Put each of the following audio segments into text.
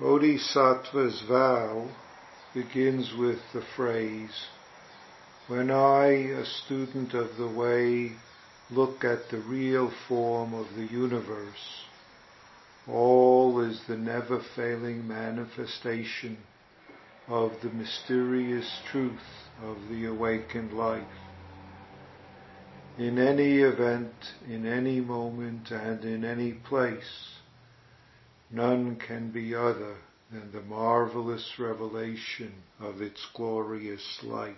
Bodhisattva's vow begins with the phrase, when I, a student of the way, look at the real form of the universe, all is the never failing manifestation of the mysterious truth of the awakened life. In any event, in any moment, and in any place, none can be other than the marvelous revelation of its glorious light.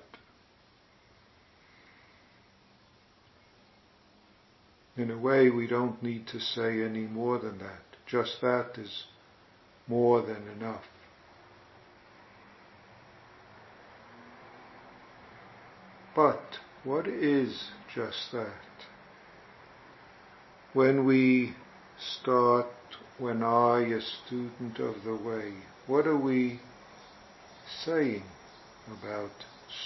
In a way, we don't need to say any more than that. Just that is more than enough. But what is just that? When we start, when I, a student of the way, what are we saying about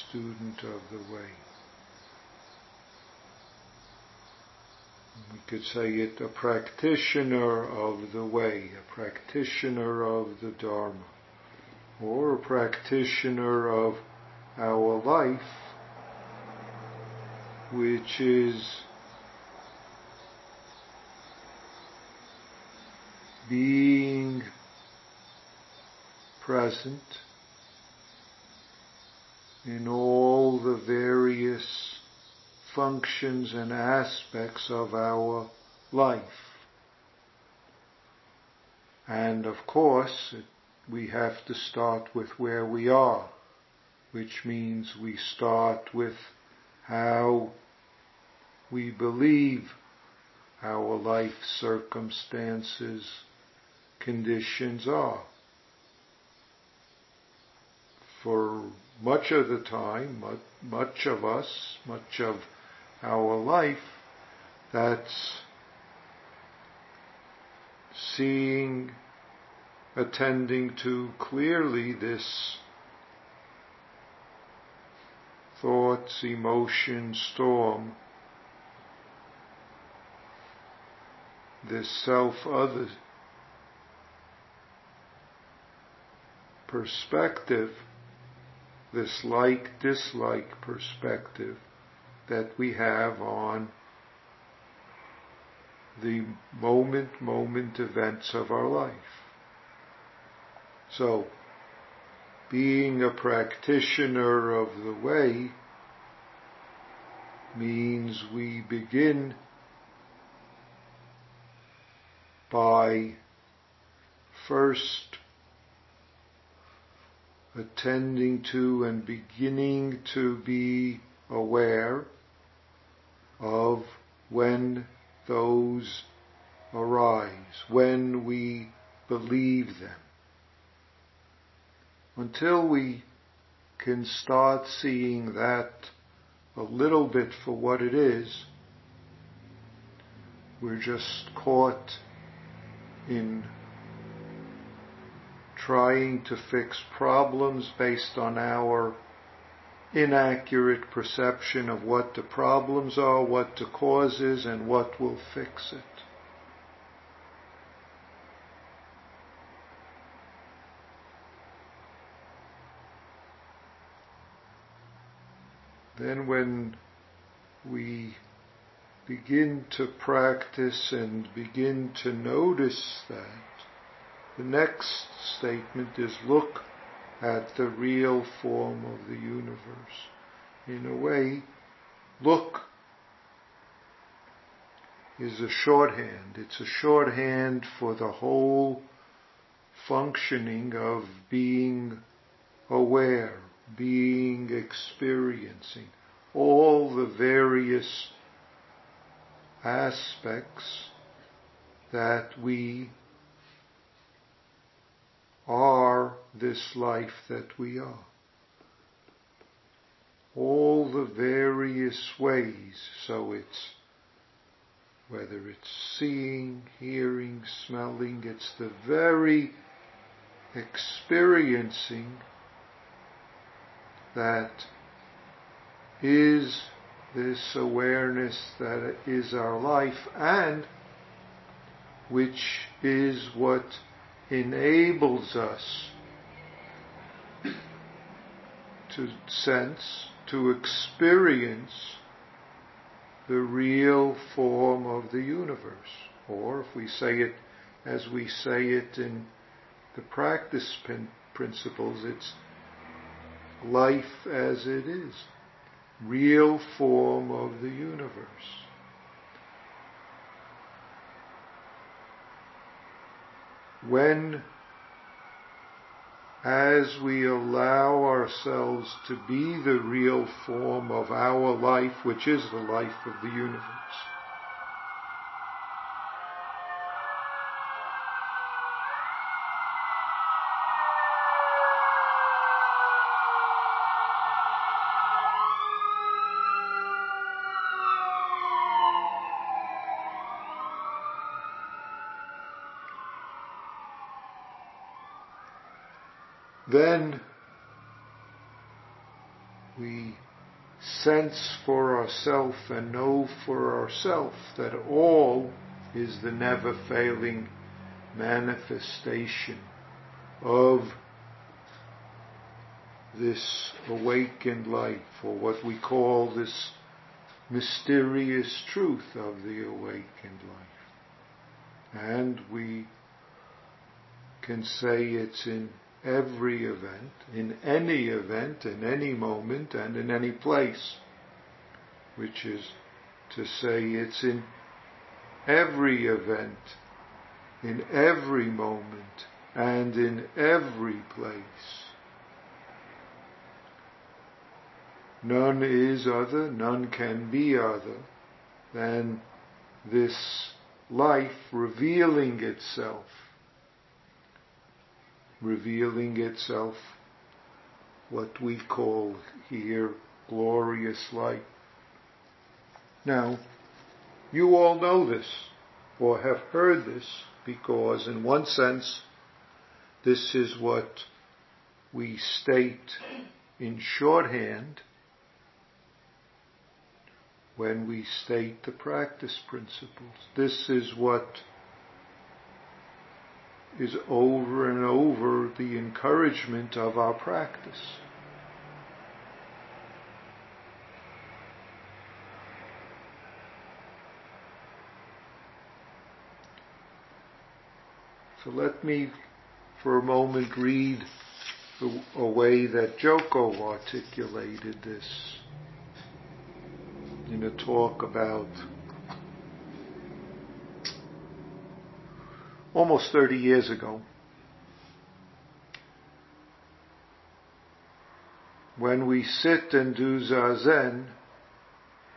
student of the way? We could say it a practitioner of the way, a practitioner of the Dharma, or a practitioner of our life, which is being present in all the various functions and aspects of our life. And of course, we have to start with where we are, which means we start with how we believe our life circumstances, conditions are. For much of the time, much of us, much of our life that's seeing, attending to clearly this thoughts, emotion storm, this self-other perspective, this like-dislike perspective, that we have on the moment moment events of our life. So, being a practitioner of the way means we begin by first attending to and beginning to be aware of when those arise, when we believe them. Until we can start seeing that a little bit for what it is, we're just caught in trying to fix problems based on our inaccurate perception of what the problems are, what the cause is, and what will fix it. Then when we begin to practice and begin to notice that, the next statement is look at the real form of the universe. In a way, look is a shorthand. It's a shorthand for the whole functioning of being aware, being experiencing, all the various aspects that we are this life that we are. All the various ways, so it's whether it's seeing, hearing, smelling, it's the very experiencing that is this awareness that is our life and which is what enables us to sense, to experience the real form of the universe. Or if we say it as we say it in the practice principles, it's life as it is, real form of the universe. When as we allow ourselves to be the real form of our life, which is the life of the universe. Then we sense for ourself and know for ourself that all is the never failing manifestation of this awakened life, or what we call this mysterious truth of the awakened life. And we can say it's in every event, in any event, in any moment, and in any place. Which is to say, it's in every event, in every moment, and in every place. None is other, none can be other than this life revealing itself revealing itself, what we call here glorious light. Now, you all know this, or have heard this, because in one sense, this is what we state in shorthand when we state the practice principles. This is what is over and over the encouragement of our practice. So let me for a moment read the, a way that Joko articulated this in a talk about almost 30 years ago. When we sit and do zazen,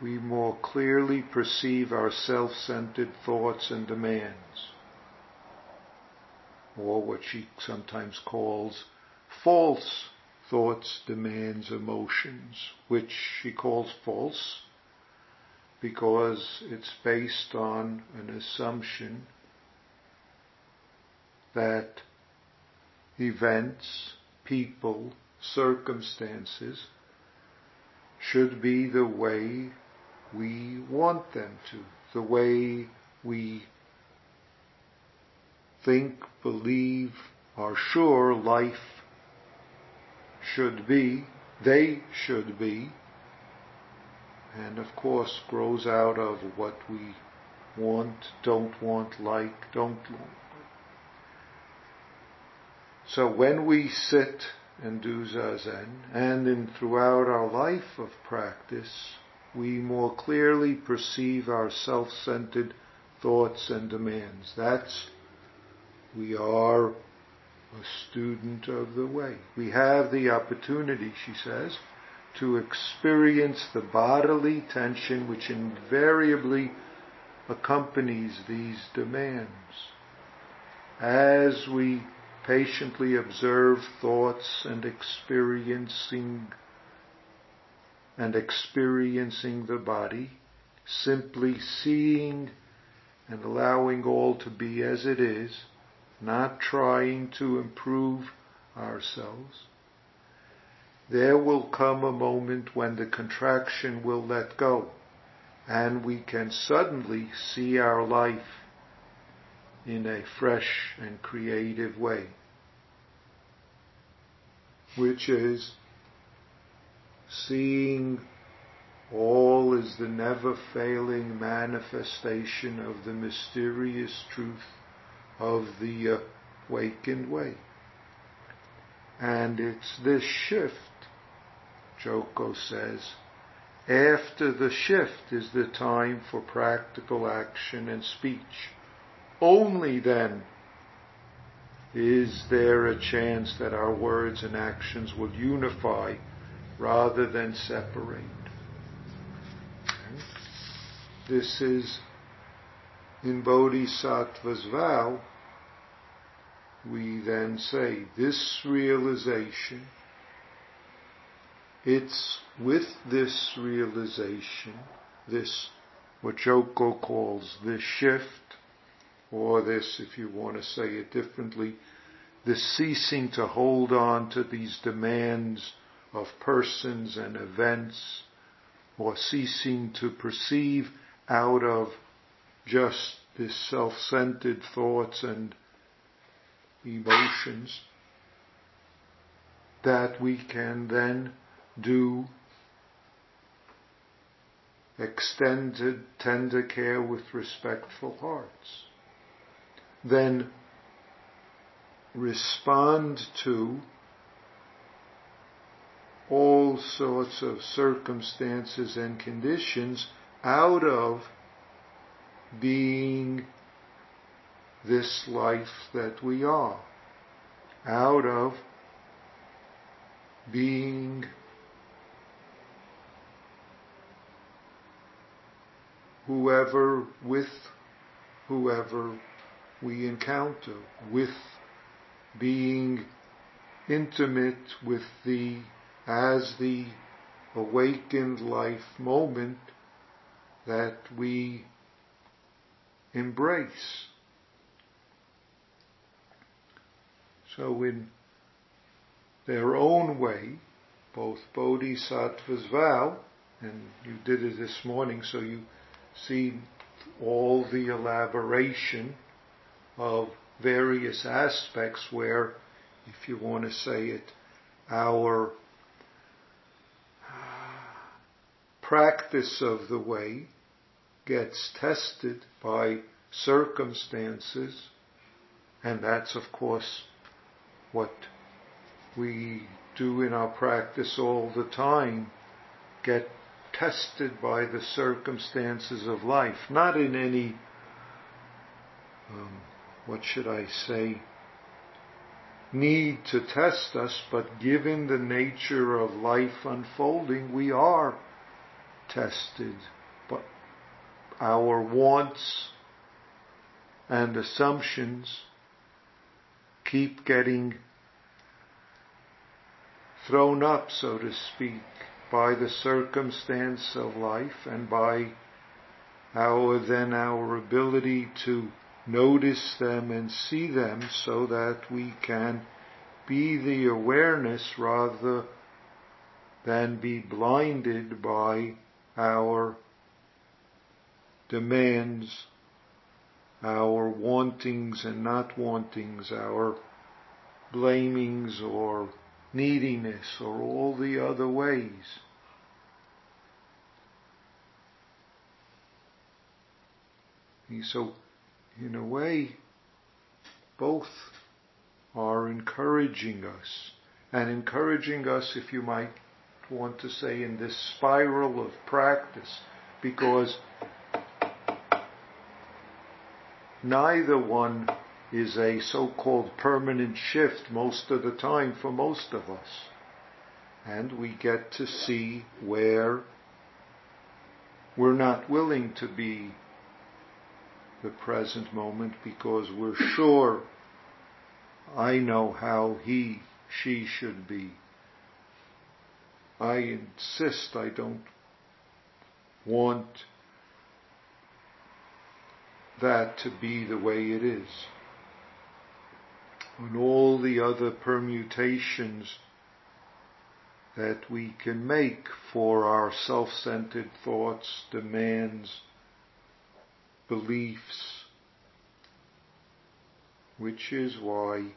we more clearly perceive our self-centered thoughts and demands, or what she sometimes calls false thoughts, demands, emotions, which she calls false because it's based on an assumption that events, people, circumstances should be the way we want them to, the way we think, believe, are sure life should be, they should be, and of course grows out of what we want, don't want, like, don't so when we sit and do zazen, and in throughout our life of practice, we more clearly perceive our self-centered thoughts and demands. That's we are a student of the way. We have the opportunity, she says, to experience the bodily tension which invariably accompanies these demands. As we patiently observe thoughts and experiencing and experiencing the body, simply seeing and allowing all to be as it is, not trying to improve ourselves. There will come a moment when the contraction will let go and we can suddenly see our life in a fresh and creative way, which is seeing all is the never failing manifestation of the mysterious truth of the awakened way. And it's this shift, Joko says, after the shift is the time for practical action and speech. Only then is there a chance that our words and actions will unify rather than separate. This is in Bodhisattva's vow. We then say, this realization, it's with this realization, this, what Joko calls this shift, or this, if you want to say it differently, the ceasing to hold on to these demands of persons and events, or ceasing to perceive out of just this self-centered thoughts and emotions, that we can then do extended tender care with respectful hearts. Then respond to all sorts of circumstances and conditions out of being this life that we are, out of being whoever with whoever we encounter, with being intimate with the as the awakened life moment that we embrace. So in their own way, both Bodhisattva's vow, and you did it this morning, so you see all the elaboration of various aspects where, if you want to say it, our practice of the way gets tested by circumstances, and that's of course what we do in our practice all the time, get tested by the circumstances of life, not in any, um, what should I say, need to test us, but given the nature of life unfolding, we are tested. But our wants and assumptions keep getting thrown up, so to speak, by the circumstance of life and by our then our ability to notice them and see them so that we can be the awareness rather than be blinded by our demands, our wantings and not wantings, our blamings or neediness or all the other ways. So, in a way, both are encouraging us, and encouraging us, if you might want to say, in this spiral of practice, because neither one is a so-called permanent shift most of the time for most of us. And we get to see where we're not willing to be the present moment because we're sure I know how he, she should be. I insist I don't want that to be the way it is. And all the other permutations that we can make for our self-centered thoughts, demands, beliefs, which is why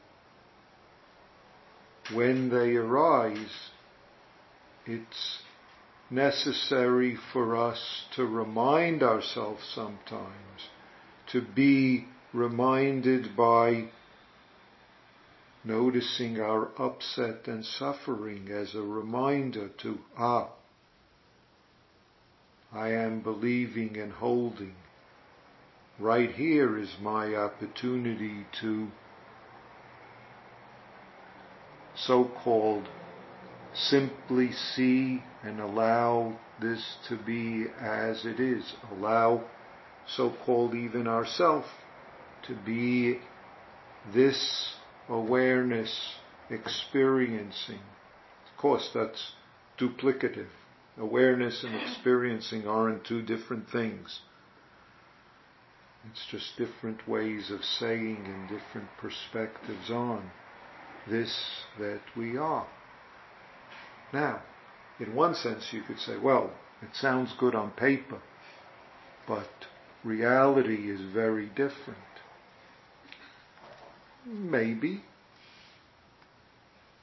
when they arise, it's necessary for us to remind ourselves sometimes, to be reminded by noticing our upset and suffering as a reminder to, ah, I am believing and holding. Right here is my opportunity to so-called simply see and allow this to be as it is. Allow so-called even ourself to be this awareness experiencing. Of course, that's duplicative. Awareness and experiencing aren't two different things. It's just different ways of saying and different perspectives on this that we are. Now, in one sense you could say, well, it sounds good on paper, but reality is very different. Maybe.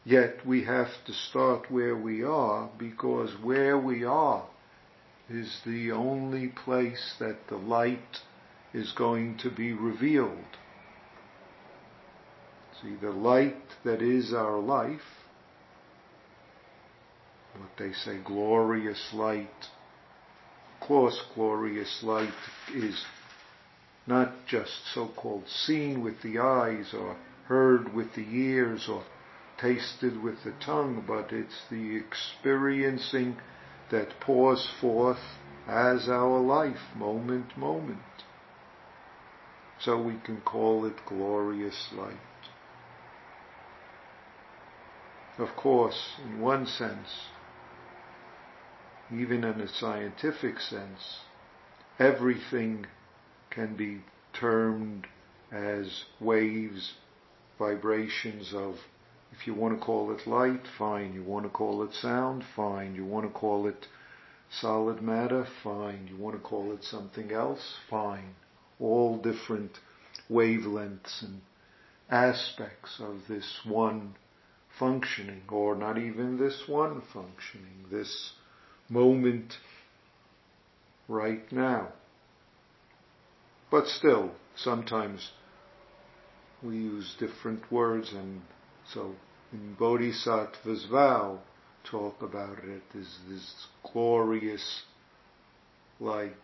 Yet we have to start where we are because where we are is the only place that the light is going to be revealed. See, the light that is our life, what they say, glorious light. Of course, glorious light is not just so-called seen with the eyes or heard with the ears or tasted with the tongue, but it's the experiencing that pours forth as our life, moment, moment. So we can call it glorious light. Of course, in one sense, even in a scientific sense, everything can be termed as waves, vibrations of, if you want to call it light, fine. You want to call it sound, fine. You want to call it solid matter, fine. You want to call it something else, fine. All different wavelengths and aspects of this one functioning, or not even this one functioning, this moment right now. But still, sometimes we use different words and so in Bodhisattva's vow talk about it as this glorious light.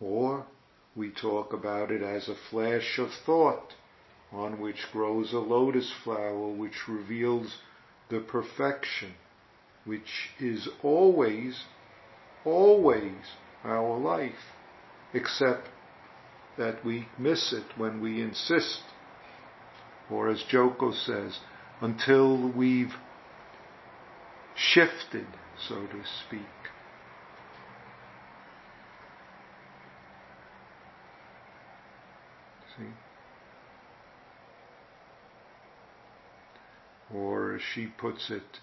Or we talk about it as a flash of thought on which grows a lotus flower which reveals the perfection which is always, always our life, except that we miss it when we insist, or as Joko says, until we've shifted, so to speak. See? Or as she puts it,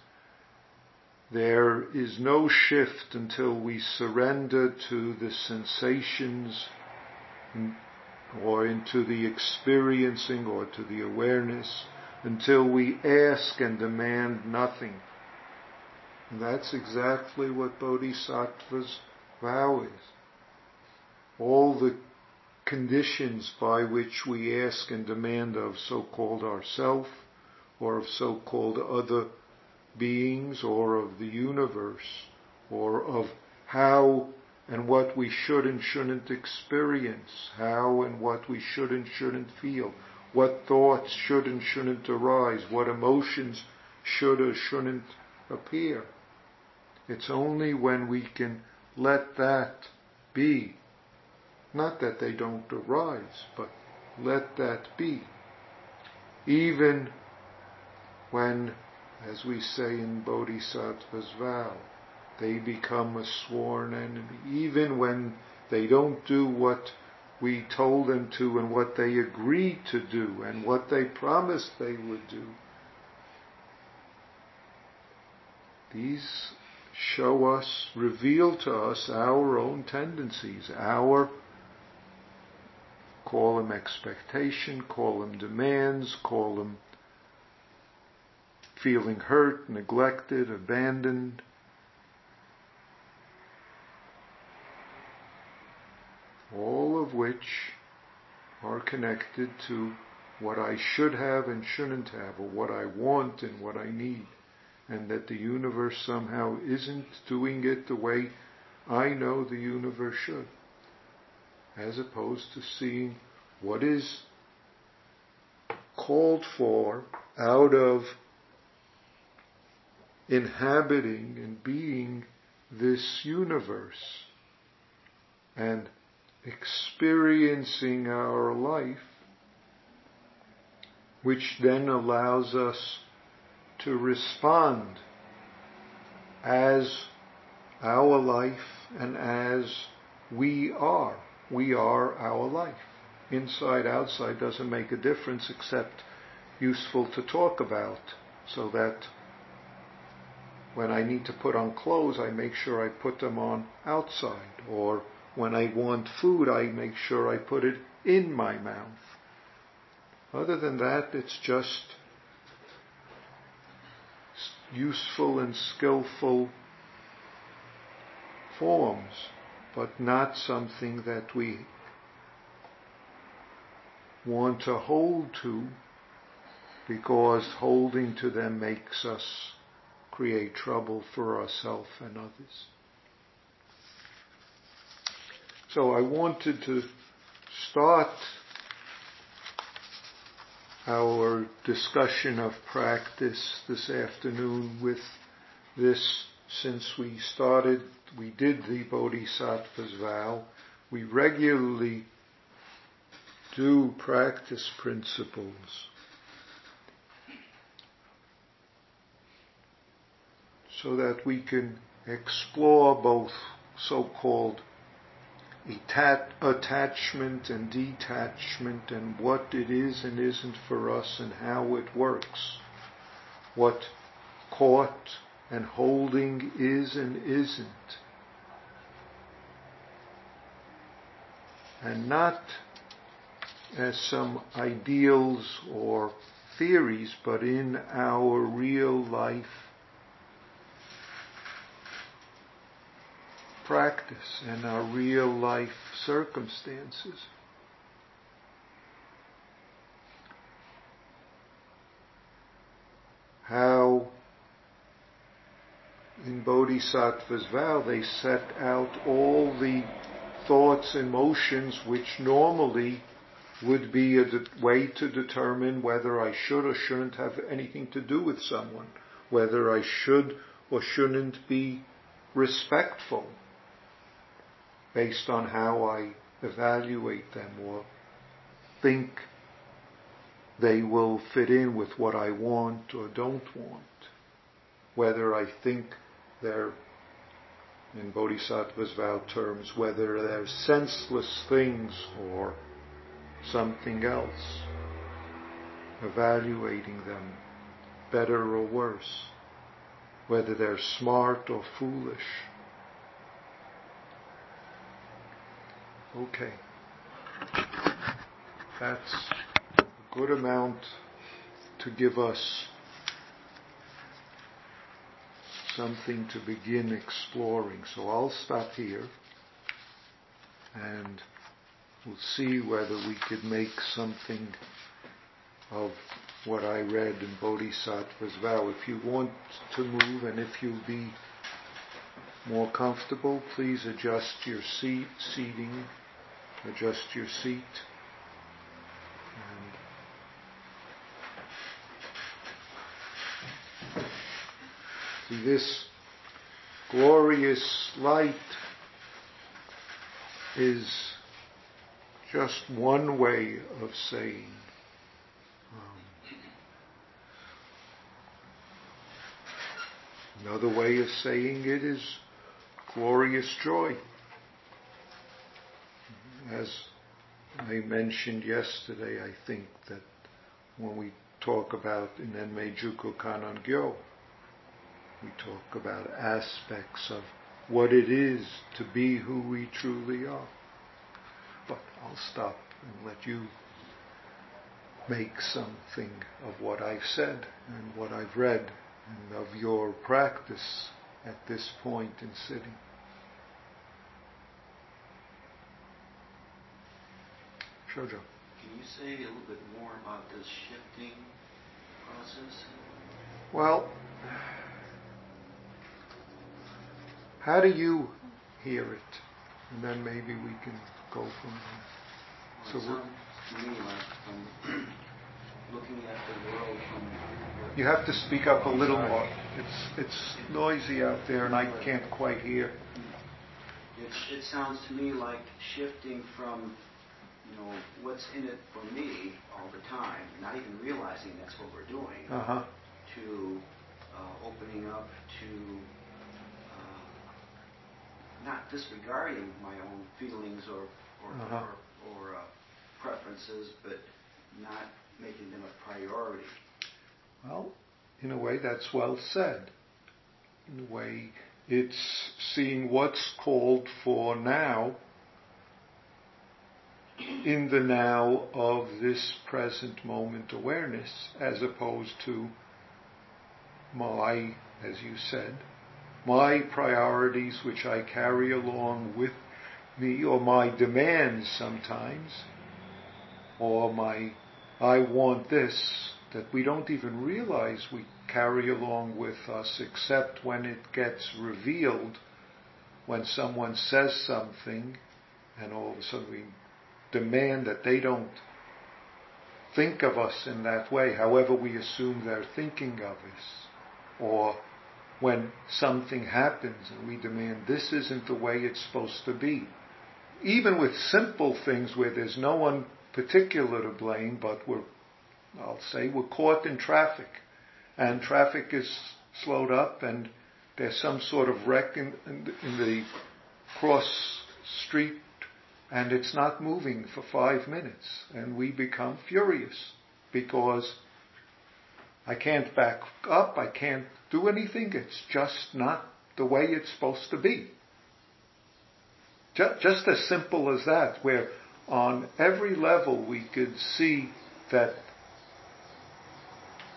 there is no shift until we surrender to the sensations or into the experiencing or to the awareness until we ask and demand nothing. And that's exactly what Bodhisattva's vow is. All the conditions by which we ask and demand of so-called ourself or of so-called other beings or of the universe or of how and what we should and shouldn't experience, how and what we should and shouldn't feel, what thoughts should and shouldn't arise, what emotions should or shouldn't appear. It's only when we can let that be, not that they don't arise, but let that be. Even when, as we say in Bodhisattva's vow, they become a sworn enemy, even when they don't do what we told them to and what they agreed to do and what they promised they would do. These show us, reveal to us our own tendencies, our call them expectation, call them demands, call them feeling hurt, neglected, abandoned. All of which are connected to what I should have and shouldn't have, or what I want and what I need, and that the universe somehow isn't doing it the way I know the universe should, as opposed to seeing what is called for out of inhabiting and being this universe and experiencing our life, which then allows us to respond as our life and as we are. We are our life. Inside, outside doesn't make a difference except useful to talk about so that when I need to put on clothes, I make sure I put them on outside. Or when I want food, I make sure I put it in my mouth. Other than that, it's just useful and skillful forms, but not something that we want to hold to because holding to them makes us create trouble for ourselves and others. So I wanted to start our discussion of practice this afternoon with this since we started, we did the Bodhisattva's vow, we regularly do practice principles so that we can explore both so-called attachment and detachment and what it is and isn't for us and how it works. What caught and holding is and isn't. And not as some ideals or theories, but in our real life practice and our real life circumstances. How in Bodhisattva's vow they set out all the thoughts and motions which normally would be a de- way to determine whether I should or shouldn't have anything to do with someone, whether I should or shouldn't be respectful, based on how I evaluate them or think they will fit in with what I want or don't want. Whether I think they're, in Bodhisattva's vow terms, whether they're senseless things or something else. Evaluating them, better or worse. Whether they're smart or foolish Okay. That's a good amount to give us something to begin exploring. So I'll stop here and we'll see whether we could make something of what I read in Bodhisattva's vow. If you want to move and if you'll be more comfortable, please adjust your seat, seating adjust your seat. This glorious light is just one way of saying um, another way of saying it is glorious joy. As I mentioned yesterday, I think that when we talk about in Enmei Juko Gyo, we talk about aspects of what it is to be who we truly are. But I'll stop and let you make something of what I've said and what I've read and of your practice at this point in sitting. Shojo. Can you say a little bit more about this shifting process? Well, how do you hear it? And then maybe we can go from there. So to me like looking at the world from. You have to speak up a little more. It's it's noisy out there, and I can't quite hear. It, it sounds to me like shifting from you know, what's in it for me all the time, not even realizing that's what we're doing, uh-huh. to uh, opening up to not disregarding my own feelings or or, uh-huh. or, or uh, preferences, but not making them a priority. Well, in a way, that's well said. In a way, it's seeing what's called for now in the now of this present moment awareness as opposed to my, as you said, my priorities which I carry along with me or my demands sometimes or my I want this that we don't even realize we carry along with us except when it gets revealed when someone says something and all of a sudden we demand that they don't think of us in that way, however we assume they're thinking of us. Or when something happens and we demand this isn't the way it's supposed to be. Even with simple things where there's no one particular to blame, but we're, I'll say, we're caught in traffic. And traffic is slowed up and there's some sort of wreck in, in, in the cross street and it's not moving for five minutes, and we become furious because I can't back up, I can't do anything, it's just not the way it's supposed to be. Just as simple as that, where on every level we could see that,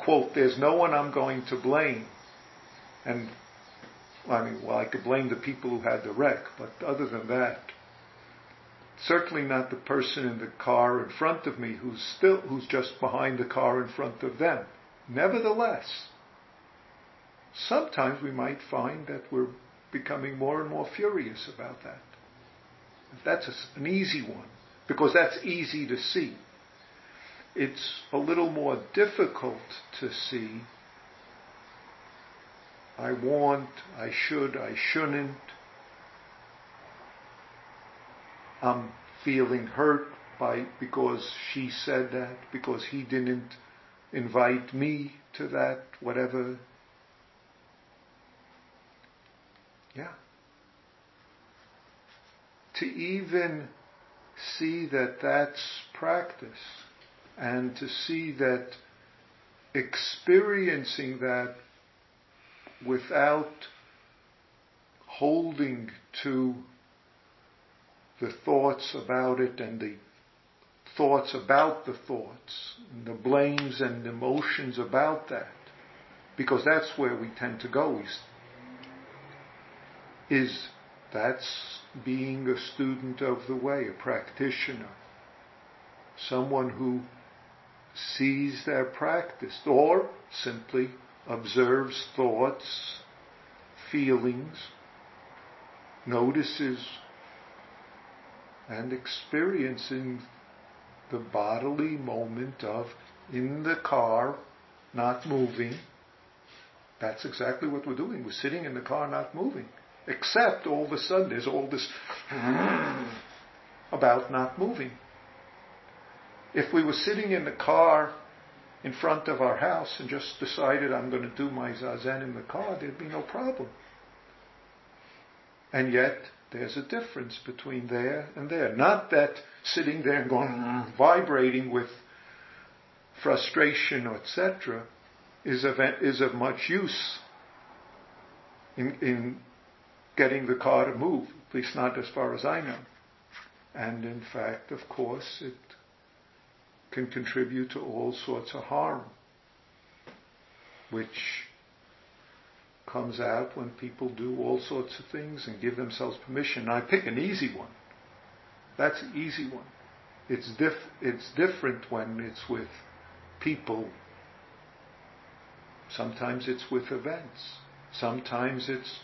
quote, there's no one I'm going to blame. And, I mean, well, I could blame the people who had the wreck, but other than that, certainly not the person in the car in front of me who's still who's just behind the car in front of them. Nevertheless, sometimes we might find that we're becoming more and more furious about that. That's an easy one because that's easy to see. It's a little more difficult to see. I want, I should, I shouldn't, I'm feeling hurt by because she said that, because he didn't invite me to that, whatever. Yeah. To even see that that's practice and to see that experiencing that without holding to the thoughts about it and the thoughts about the thoughts, the blames and emotions about that, because that's where we tend to go. Is that's being a student of the way, a practitioner, someone who sees their practice, or simply observes thoughts, feelings, notices and experiencing the bodily moment of in the car, not moving. That's exactly what we're doing. We're sitting in the car, not moving. Except all of a sudden there's all this about not moving. If we were sitting in the car in front of our house and just decided I'm going to do my zazen in the car, there'd be no problem. And yet, there's a difference between there and there. Not that sitting there and going, mm, vibrating with frustration, etc., is of, is of much use in, in getting the car to move, at least not as far as I know. And in fact, of course, it can contribute to all sorts of harm, which comes out when people do all sorts of things and give themselves permission. And I pick an easy one. That's an easy one. It's, diff- it's different when it's with people. Sometimes it's with events. Sometimes it's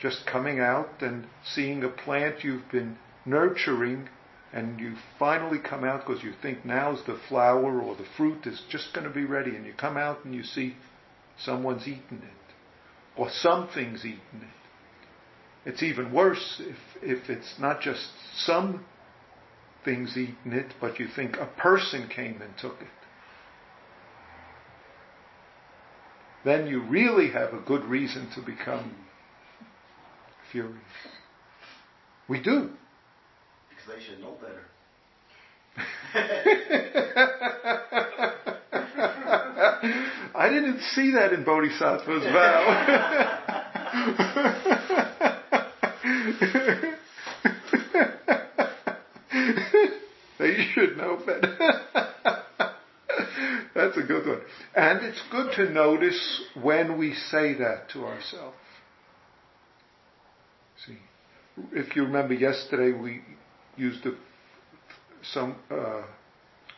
just coming out and seeing a plant you've been nurturing and you finally come out because you think now's the flower or the fruit is just going to be ready and you come out and you see someone's eaten it or something's eaten it. It's even worse if, if it's not just some things eaten it, but you think a person came and took it. Then you really have a good reason to become furious. We do. Because they should know better. I didn't see that in Bodhisattva's vow. they should know better. That's a good one. And it's good to notice when we say that to ourselves. See, if you remember yesterday, we used a, some, uh,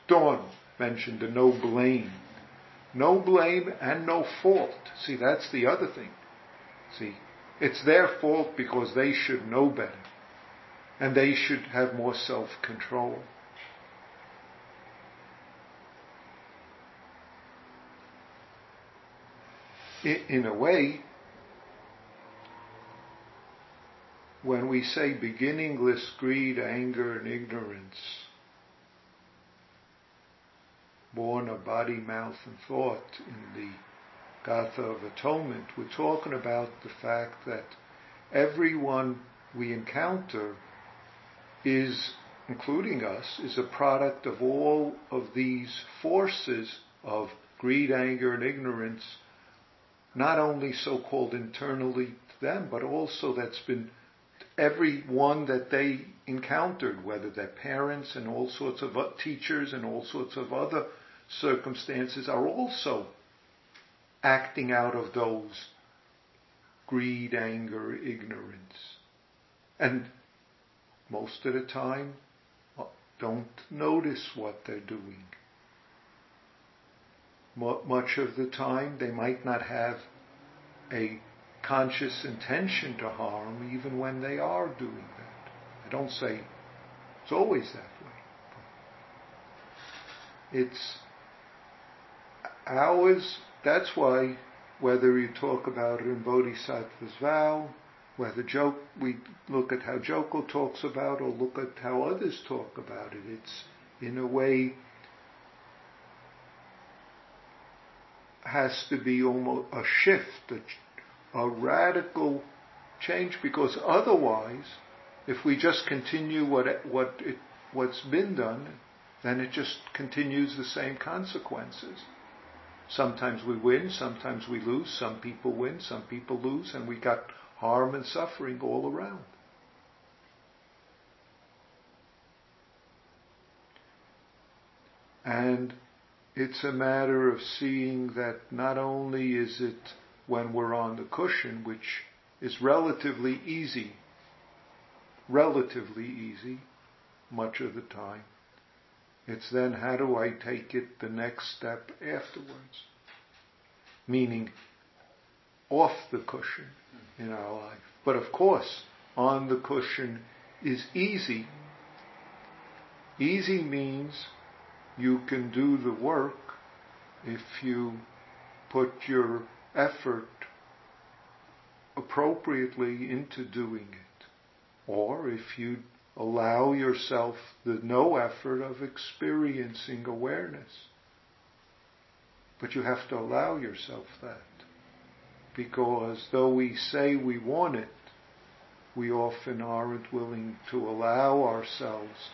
Dawn mentioned the no blame. No blame and no fault. See, that's the other thing. See, it's their fault because they should know better. And they should have more self-control. In a way, when we say beginningless greed, anger, and ignorance, born of body, mouth, and thought in the Gatha of Atonement, we're talking about the fact that everyone we encounter is, including us, is a product of all of these forces of greed, anger, and ignorance, not only so-called internally to them, but also that's been every one that they encountered, whether they're parents and all sorts of teachers and all sorts of other circumstances, are also acting out of those greed, anger, ignorance. And most of the time, uh, don't notice what they're doing. Much of the time, they might not have a conscious intention to harm even when they are doing that. I don't say it's always that way. It's ours, that's why whether you talk about it in Bodhisattva's vow, whether we look at how Joko talks about it, or look at how others talk about it, it's in a way has to be almost a shift, a a radical change because otherwise, if we just continue what what it, what's been done, then it just continues the same consequences. Sometimes we win, sometimes we lose, some people win, some people lose, and we got harm and suffering all around. And it's a matter of seeing that not only is it when we're on the cushion, which is relatively easy, relatively easy much of the time. It's then how do I take it the next step afterwards? Meaning off the cushion in our life. But of course, on the cushion is easy. Easy means you can do the work if you put your effort appropriately into doing it. Or if you allow yourself the no effort of experiencing awareness. But you have to allow yourself that. Because though we say we want it, we often aren't willing to allow ourselves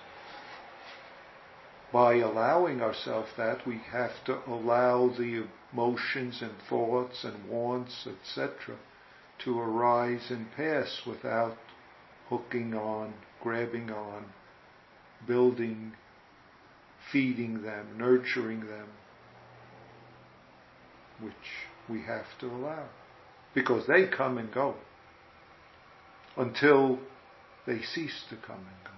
by allowing ourselves that, we have to allow the emotions and thoughts and wants, etc., to arise and pass without hooking on, grabbing on, building, feeding them, nurturing them, which we have to allow. Because they come and go until they cease to come and go.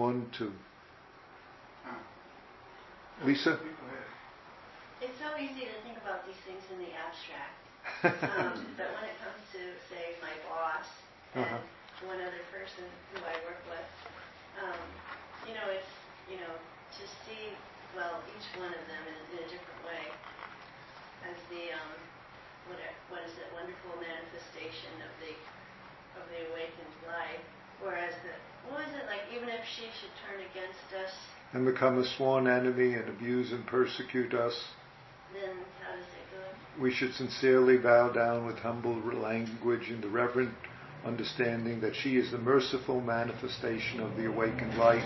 One, two. Lisa? It's so easy to think about these things in the abstract. Um, but when it comes to, say, my boss and uh-huh. one other person who I work with, um, you know, it's, you know, to see, well, each one of them in, in a different way as the, um, what, what is it, wonderful manifestation of the, of the awakened life. Whereas the, what was it like, even if she should turn against us and become a sworn enemy and abuse and persecute us, then how does it? We should sincerely bow down with humble language and the reverent understanding that she is the merciful manifestation of the awakened life.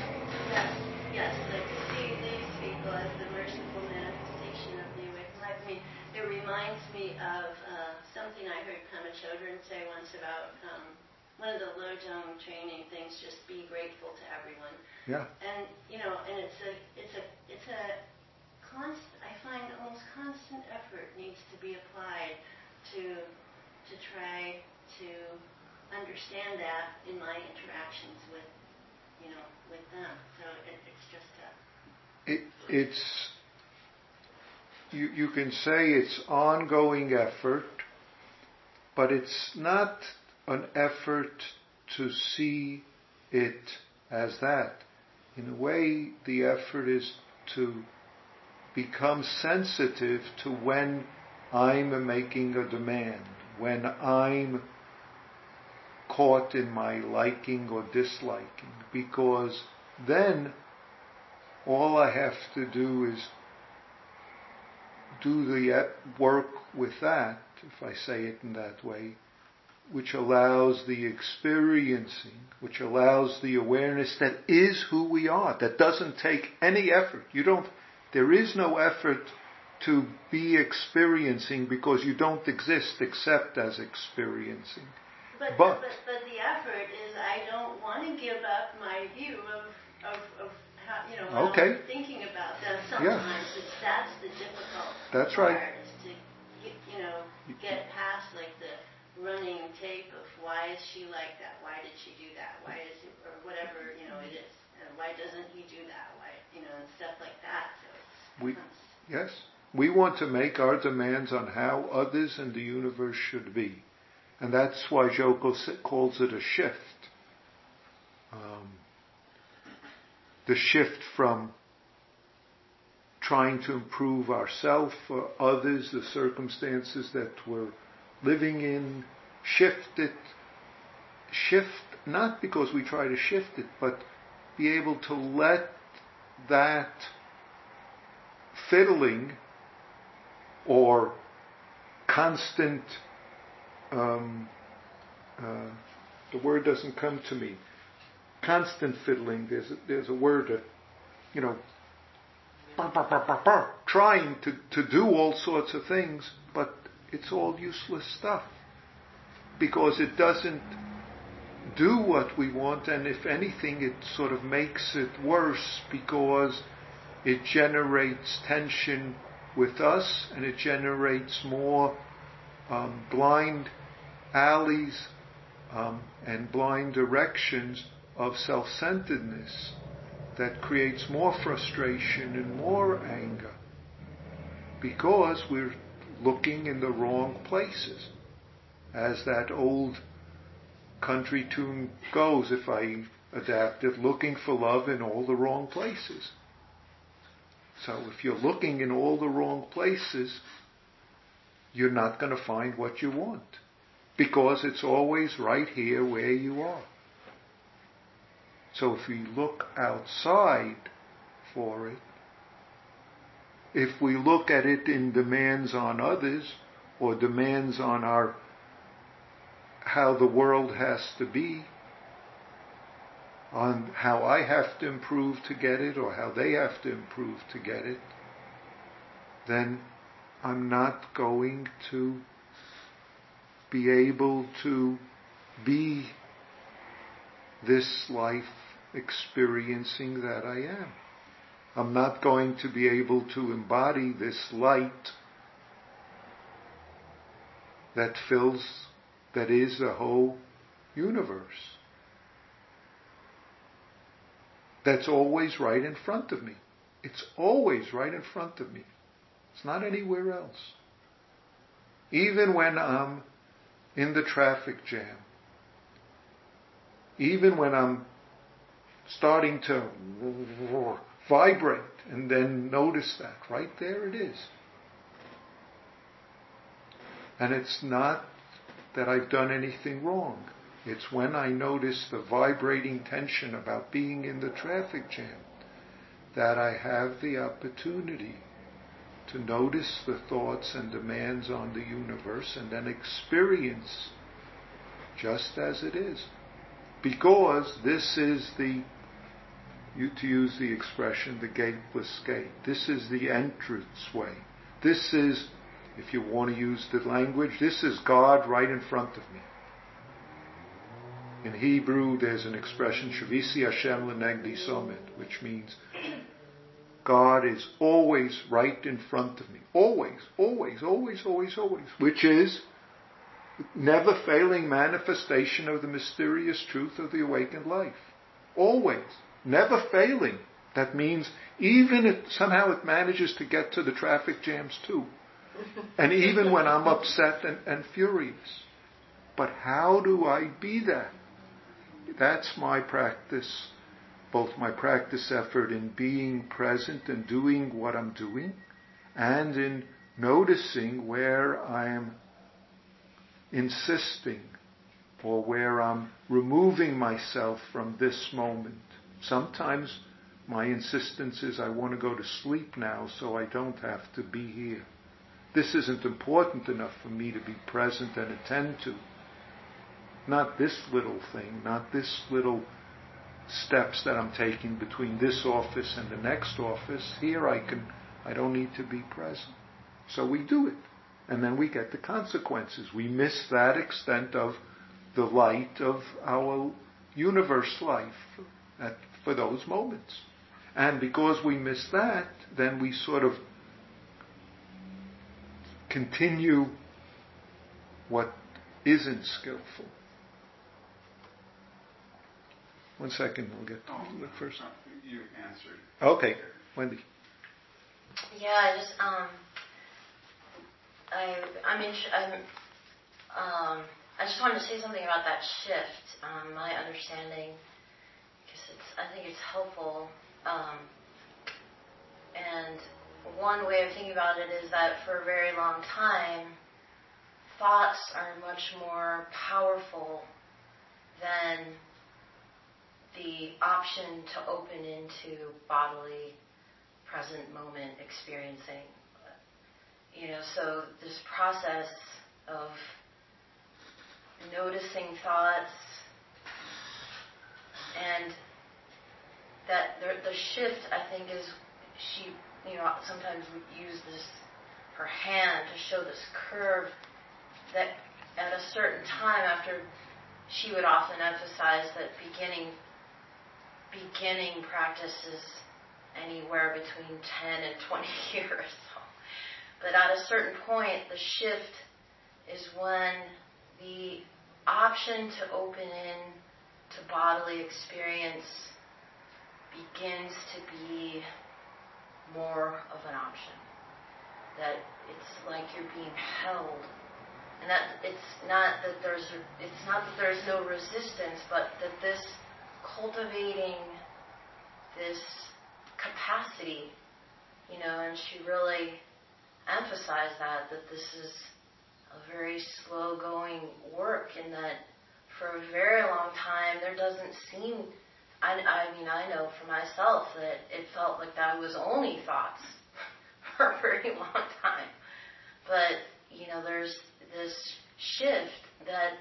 Yes, yes, like to see these people as the merciful manifestation of the awakened life. I mean, it reminds me of uh, something I heard Pema Chodron say once about um, one of the Lojong training things, just be grateful to everyone. Yeah. And you know, and it's a it's a it's a constant. I find almost constant effort needs to be applied to to try to understand that in my interactions with you know with them. So it, it's just a. It, it's you, you can say it's ongoing effort, but it's not an effort to see it as that. In a way, the effort is to become sensitive to when I'm making a demand, when I'm caught in my liking or disliking, because then all I have to do is do the work with that, if I say it in that way, which allows the experiencing, which allows the awareness that is who we are, that doesn't take any effort. You don't, there is no effort to be experiencing because you don't exist except as experiencing. But, but, but, but the effort is I don't want to give up my view of, of, of how, you know, okay. thinking about that. Sometimes yeah. it's, that's the difficult that's part, right. is to, you know, get past like the running tape of why is she like that? Why did she do that? Why is it, or whatever you know it is? And why doesn't he do that? Why you know and stuff like that. So we yes, we want to make our demands on how others and the universe should be, and that's why Joko calls it a shift. Um, the shift from trying to improve ourselves or others, the circumstances that we're living in, shift it, shift not because we try to shift it, but be able to let that fiddling or constant, um, uh, the word doesn't come to me, constant fiddling, there's a, there's a word that, you know, trying to, to do all sorts of things, but it's all useless stuff because it doesn't do what we want, and if anything, it sort of makes it worse because it generates tension with us and it generates more um, blind alleys um, and blind directions of self centeredness that creates more frustration and more anger because we're looking in the wrong places. As that old country tune goes, if I adapt it, looking for love in all the wrong places. So if you're looking in all the wrong places, you're not going to find what you want. Because it's always right here where you are. So if we look outside for it, if we look at it in demands on others or demands on our how the world has to be, on how I have to improve to get it or how they have to improve to get it, then I'm not going to be able to be this life experiencing that I am. I'm not going to be able to embody this light that fills, that is the whole universe. That's always right in front of me. It's always right in front of me. It's not anywhere else. Even when I'm in the traffic jam, even when I'm starting to vibrate and then notice that, right there it is. And it's not that I've done anything wrong. It's when I notice the vibrating tension about being in the traffic jam that I have the opportunity to notice the thoughts and demands on the universe and then experience just as it is. Because this is the, to use the expression, the gateless gate. This is the entrance way. This is, if you want to use the language, this is God right in front of me. In Hebrew, there's an expression, Shavisi Hashem Lenegdi Somit, which means God is always right in front of me. Always, always, always, always, always. Which is never failing manifestation of the mysterious truth of the awakened life. Always. Never failing. That means even if somehow it manages to get to the traffic jams too. And even when I'm upset and, and furious. But how do I be that? That's my practice both my practice effort in being present and doing what I'm doing, and in noticing where I'm insisting or where I'm removing myself from this moment. Sometimes my insistence is I want to go to sleep now so I don't have to be here. This isn't important enough for me to be present and attend to. Not this little thing, not this little steps that I'm taking between this office and the next office, here I can, I don't need to be present. So we do it. And then we get the consequences. We miss that extent of the light of our universe life at, for those moments. And because we miss that, then we sort of continue what isn't skillful. One second, we'll get to oh, look first. You answered. Okay, Wendy. Yeah, I just um, I I'm, in, I'm um, I just wanted to say something about that shift. Um, my understanding, because it's I think it's helpful. Um, and one way of thinking about it is that for a very long time, thoughts are much more powerful than the option to open into bodily present moment experiencing. You know, so this process of noticing thoughts and that the, the shift I think is she you know sometimes would use this her hand to show this curve that at a certain time after she would often emphasize that beginning beginning practices anywhere between 10 and 20 years. But at a certain point, the shift is when the option to open in to bodily experience begins to be more of an option. That it's like you're being held. And that it's not that there's it's not that there's no resistance, but that this cultivating this capacity, you know, and she really emphasized that, that this is a very slow going work and that for a very long time there doesn't seem, I, I mean, I know for myself that it felt like that was only thoughts for a very long time. But, you know, there's this shift that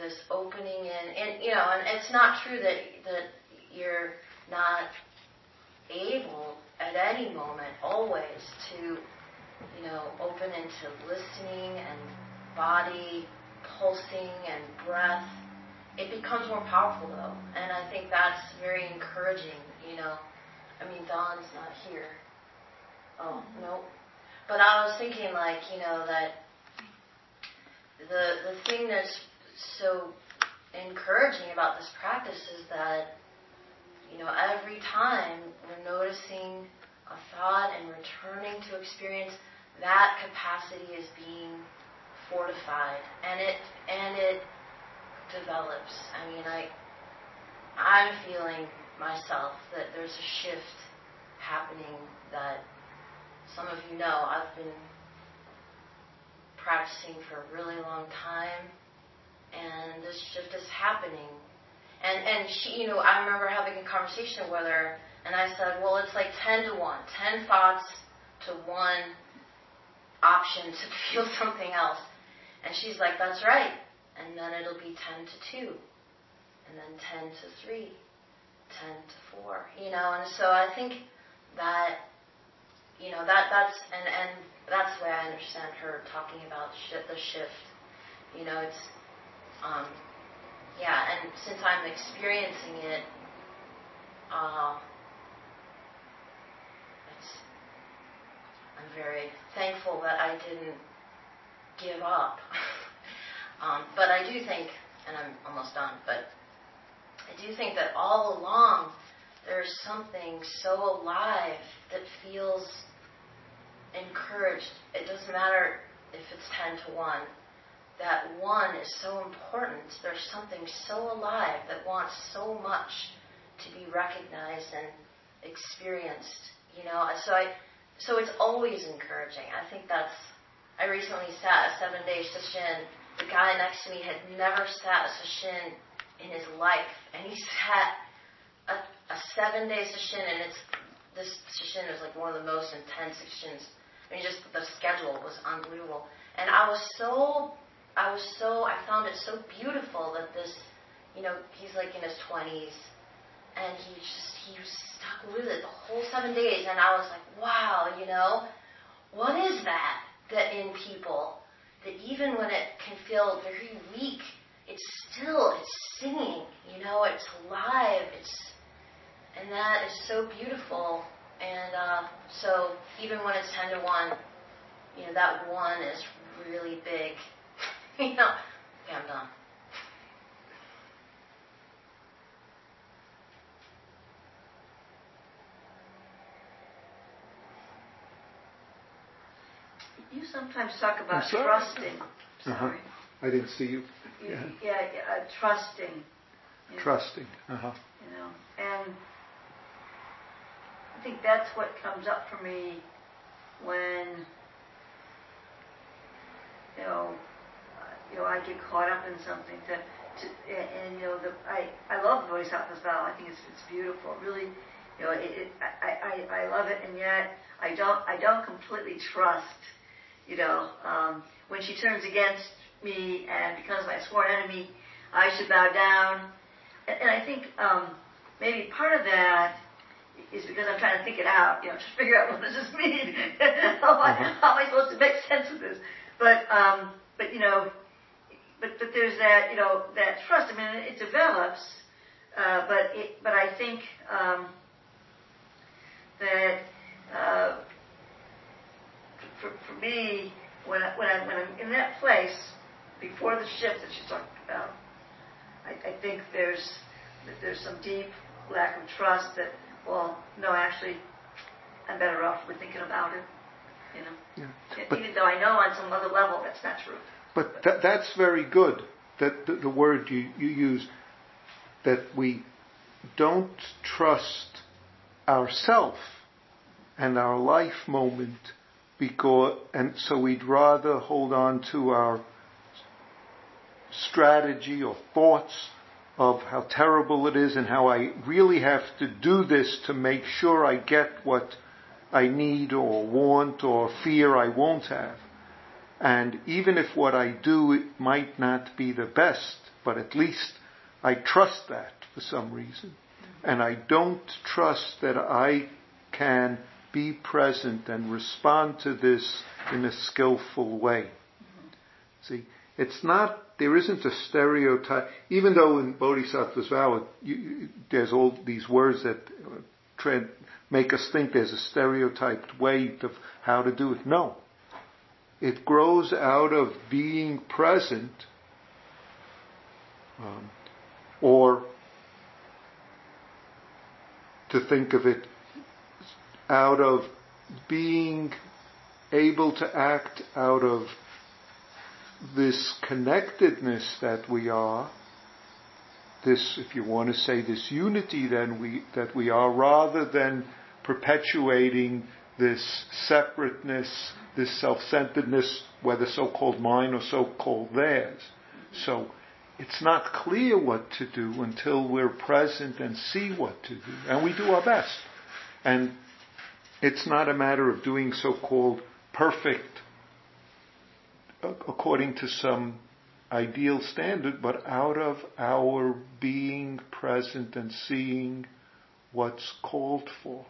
this opening in, and you know, and it's not true that that you're not able at any moment, always, to you know, open into listening and body pulsing and breath. It becomes more powerful though, and I think that's very encouraging. You know, I mean, Dawn's not here. Oh no, but I was thinking like you know that the the thing that's so encouraging about this practice is that you know every time we're noticing a thought and returning to experience that capacity is being fortified and it and it develops. I mean, I I'm feeling myself that there's a shift happening that some of you know I've been practicing for a really long time and this shift is happening. And and she you know, I remember having a conversation with her and I said, Well it's like ten to one. Ten thoughts to one option to feel something else. And she's like, That's right. And then it'll be 10 to 2. And then 10 to 3. 10 to 4. You know, and so I think that, you know, that that's, and, and that's the way I understand her talking about sh- the shift. You know, it's, um, yeah, and since I'm experiencing it, uh, I'm very thankful that I didn't give up. um, but I do think, and I'm almost done, but I do think that all along there's something so alive that feels encouraged. It doesn't matter if it's 10 to 1. That one is so important. There's something so alive that wants so much to be recognized and experienced. You know, so I so it's always encouraging. I think that's. I recently sat a seven day sesshin. The guy next to me had never sat a sesshin in his life, and he sat a, a seven day sesshin, and it's this sesshin is like one of the most intense sessions. I mean, just the schedule was unbelievable, and I was so, I was so, I found it so beautiful that this, you know, he's like in his twenties, and he just he stuck with it the whole seven days. And I was like, wow, you know, what is that that in people that even when it can feel very weak, it's still it's singing, you know, it's alive, it's and that is so beautiful. And uh, so even when it's ten to one, you know, that one is really big. You know, okay, I'm done. You sometimes talk about trusting. Uh-huh. Sorry. Uh-huh. I didn't see you. you yeah, yeah uh, trusting. Trusting. Uh-huh. You know, and I think that's what comes up for me when you know, you know, I get caught up in something to, to and, and, you know, the I I love the Bodhisattva style. I think it's it's beautiful. Really, you know, it, it I, I I love it, and yet I don't I don't completely trust you know, um, when she turns against me and becomes my sworn enemy, I should bow down. And, and I think um, maybe part of that is because I'm trying to think it out, you know, to figure out what does this mean? how, am I, mm-hmm. how am I supposed to make sense of this? But, um, but you know, but, but there's that, you know, that trust. I mean, it develops, uh, but it, but I think um, that uh, for, for me, when, I, when, I, when I'm in that place, before the shift that you talked about, I, I think there's, there's some deep lack of trust that, well, no, actually, I'm better off with thinking about it. You know, yeah. but, even though I know on some other level that's not true. But that, that's very good. That the, the word you, you use, that we don't trust ourself and our life moment because, and so we'd rather hold on to our strategy or thoughts of how terrible it is and how I really have to do this to make sure I get what I need or want or fear I won't have. And even if what I do might not be the best, but at least I trust that for some reason. And I don't trust that I can be present and respond to this in a skillful way. See, it's not, there isn't a stereotype, even though in Bodhisattva's vow, you, there's all these words that uh, make us think there's a stereotyped way of how to do it. No. It grows out of being present, um, or to think of it out of being able to act out of this connectedness that we are, this, if you want to say, this unity then we, that we are, rather than perpetuating this separateness, this self-centeredness, whether so-called mine or so-called theirs. So it's not clear what to do until we're present and see what to do. And we do our best. And it's not a matter of doing so-called perfect according to some ideal standard, but out of our being present and seeing what's called for.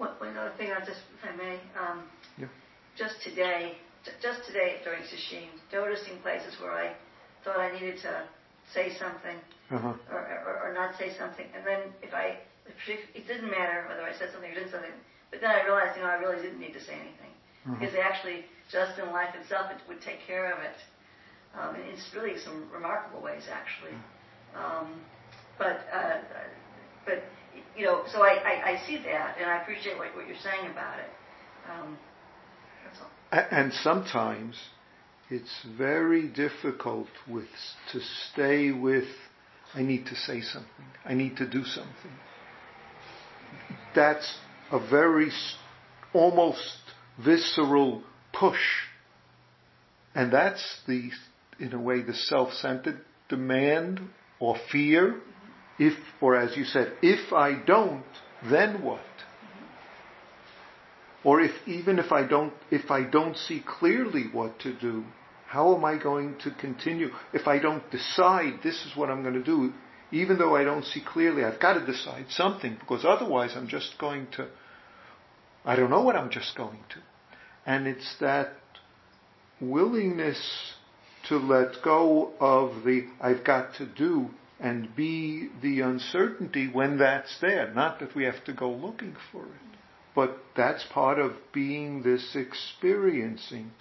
One, other thing, I just, if I may, um, yeah. just today, just today during Sesshin, noticing places where I thought I needed to say something uh-huh. or, or, or, not say something, and then if I, if it didn't matter whether I said something or didn't something, but then I realized, you know, I really didn't need to say anything mm-hmm. because actually, just in life itself, it would take care of it. Um, and it's really some remarkable ways, actually. Um, but uh, but you know, so I, I, I, see that, and I appreciate what, what you're saying about it. Um. And sometimes it's very difficult with to stay with. I need to say something. I need to do something. That's a very almost visceral push. And that's the, in a way, the self-centered demand or fear. If, or as you said, if I don't, then what? Or if, even if I don't, if I don't see clearly what to do, how am I going to continue? If I don't decide this is what I'm going to do, even though I don't see clearly, I've got to decide something because otherwise I'm just going to, I don't know what I'm just going to. And it's that willingness to let go of the I've got to do and be the uncertainty when that's there. Not that we have to go looking for it, but that's part of being this experiencing,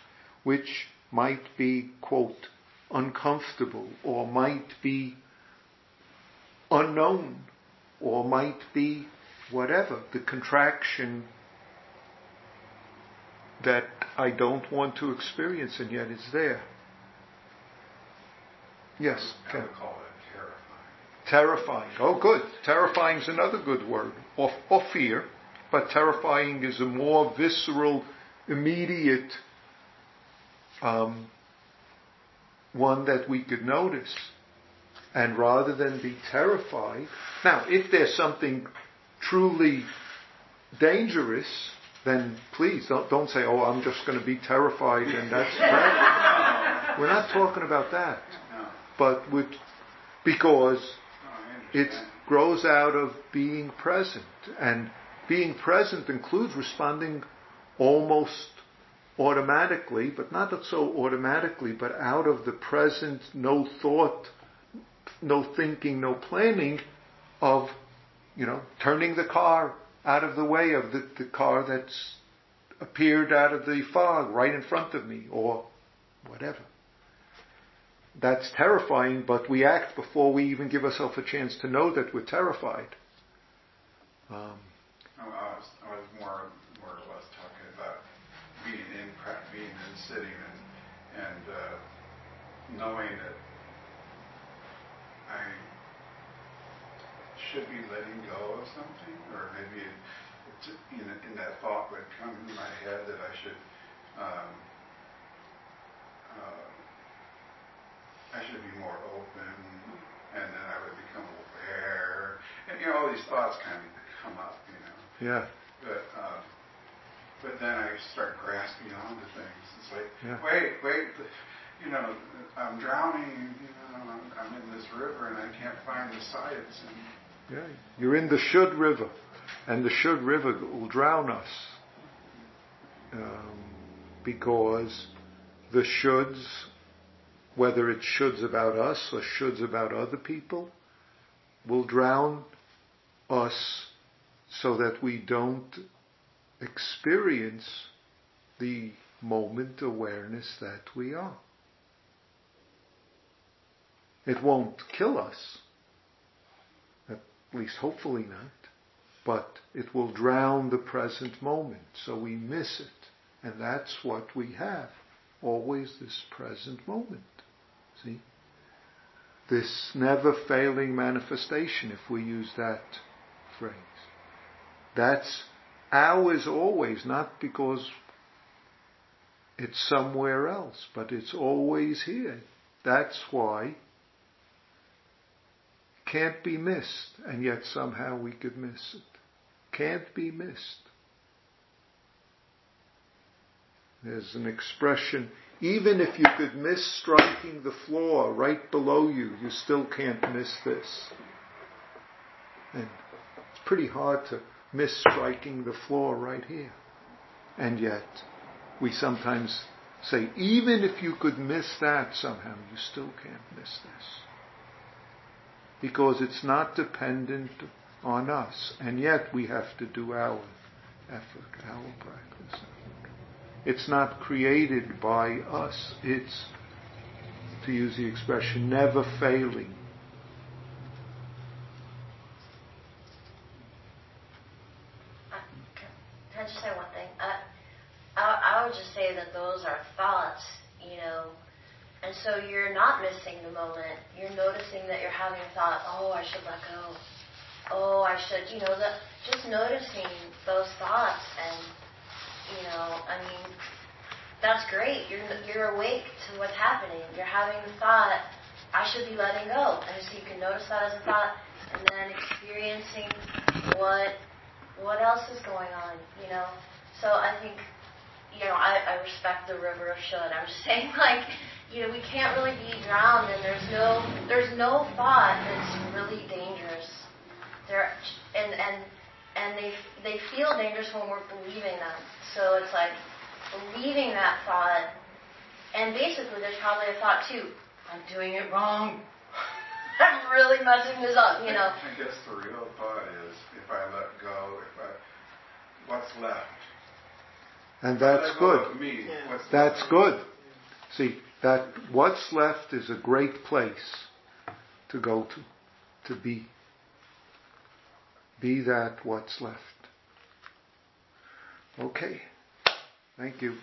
which might be, quote, uncomfortable or might be unknown or might be whatever. The contraction that I don't want to experience, and yet it's there. Yes, it terrifying. Oh, good. Terrifying is another good word. Or, or fear, but terrifying is a more visceral, immediate um, one that we could notice. And rather than be terrified, now, if there's something truly dangerous, then please don't, don't say, oh, I'm just going to be terrified and that's We're not talking about that. But with, because it grows out of being present. And being present includes responding almost automatically, but not so automatically, but out of the present, no thought, no thinking, no planning of, you know, turning the car out of the way of the, the car that's appeared out of the fog right in front of me or whatever. That's terrifying, but we act before we even give ourselves a chance to know that we're terrified. Um, I, was, I was more, more or less talking about being in, being in sitting and, and uh, knowing that I should be letting go of something, or maybe it, in, in that thought would come into my head that I should um, uh, I should be more open, and then I would become aware, and you know all these thoughts kind of come up, you know. Yeah. But um, but then I start grasping onto things. It's like, yeah. wait, wait, you know, I'm drowning. You know, I'm, I'm in this river and I can't find the sides. And yeah, you're in the Shud River, and the Shud River will drown us. Um, because the shoulds, whether it's shoulds about us or shoulds about other people, will drown us so that we don't experience the moment awareness that we are. It won't kill us, at least hopefully not, but it will drown the present moment, so we miss it. And that's what we have. Always this present moment. See? This never failing manifestation, if we use that phrase. That's ours always, not because it's somewhere else, but it's always here. That's why can't be missed, and yet somehow we could miss it. Can't be missed. There's an expression, even if you could miss striking the floor right below you, you still can't miss this. And it's pretty hard to miss striking the floor right here. And yet, we sometimes say, even if you could miss that somehow, you still can't miss this. Because it's not dependent on us. And yet we have to do our effort, our practice. It's not created by us. It's, to use the expression, never failing. Uh, can I just say one thing? I, I, I would just say that those are thoughts, you know, and so you're not missing the moment. You're noticing that you're having a thought, oh, I should let go. Oh, I should, you know, the, just noticing those thoughts and you know, I mean, that's great. You're you're awake to what's happening. You're having the thought, I should be letting go, and so you can notice that as a thought, and then experiencing what what else is going on. You know, so I think, you know, I, I respect the river of should. I'm just saying, like, you know, we can't really be drowned, and there's no there's no thought that's really dangerous. There and and and they they feel dangerous when we're believing them. So it's like believing that thought, and basically there's probably a thought too. I'm doing it wrong. I'm really messing this up, you know. I guess the real thought is if I let go, if I, what's left? And that's good. Me, yeah. that's left? good. See, that what's left is a great place to go to, to be. Be that what's left. Okay. Thank you.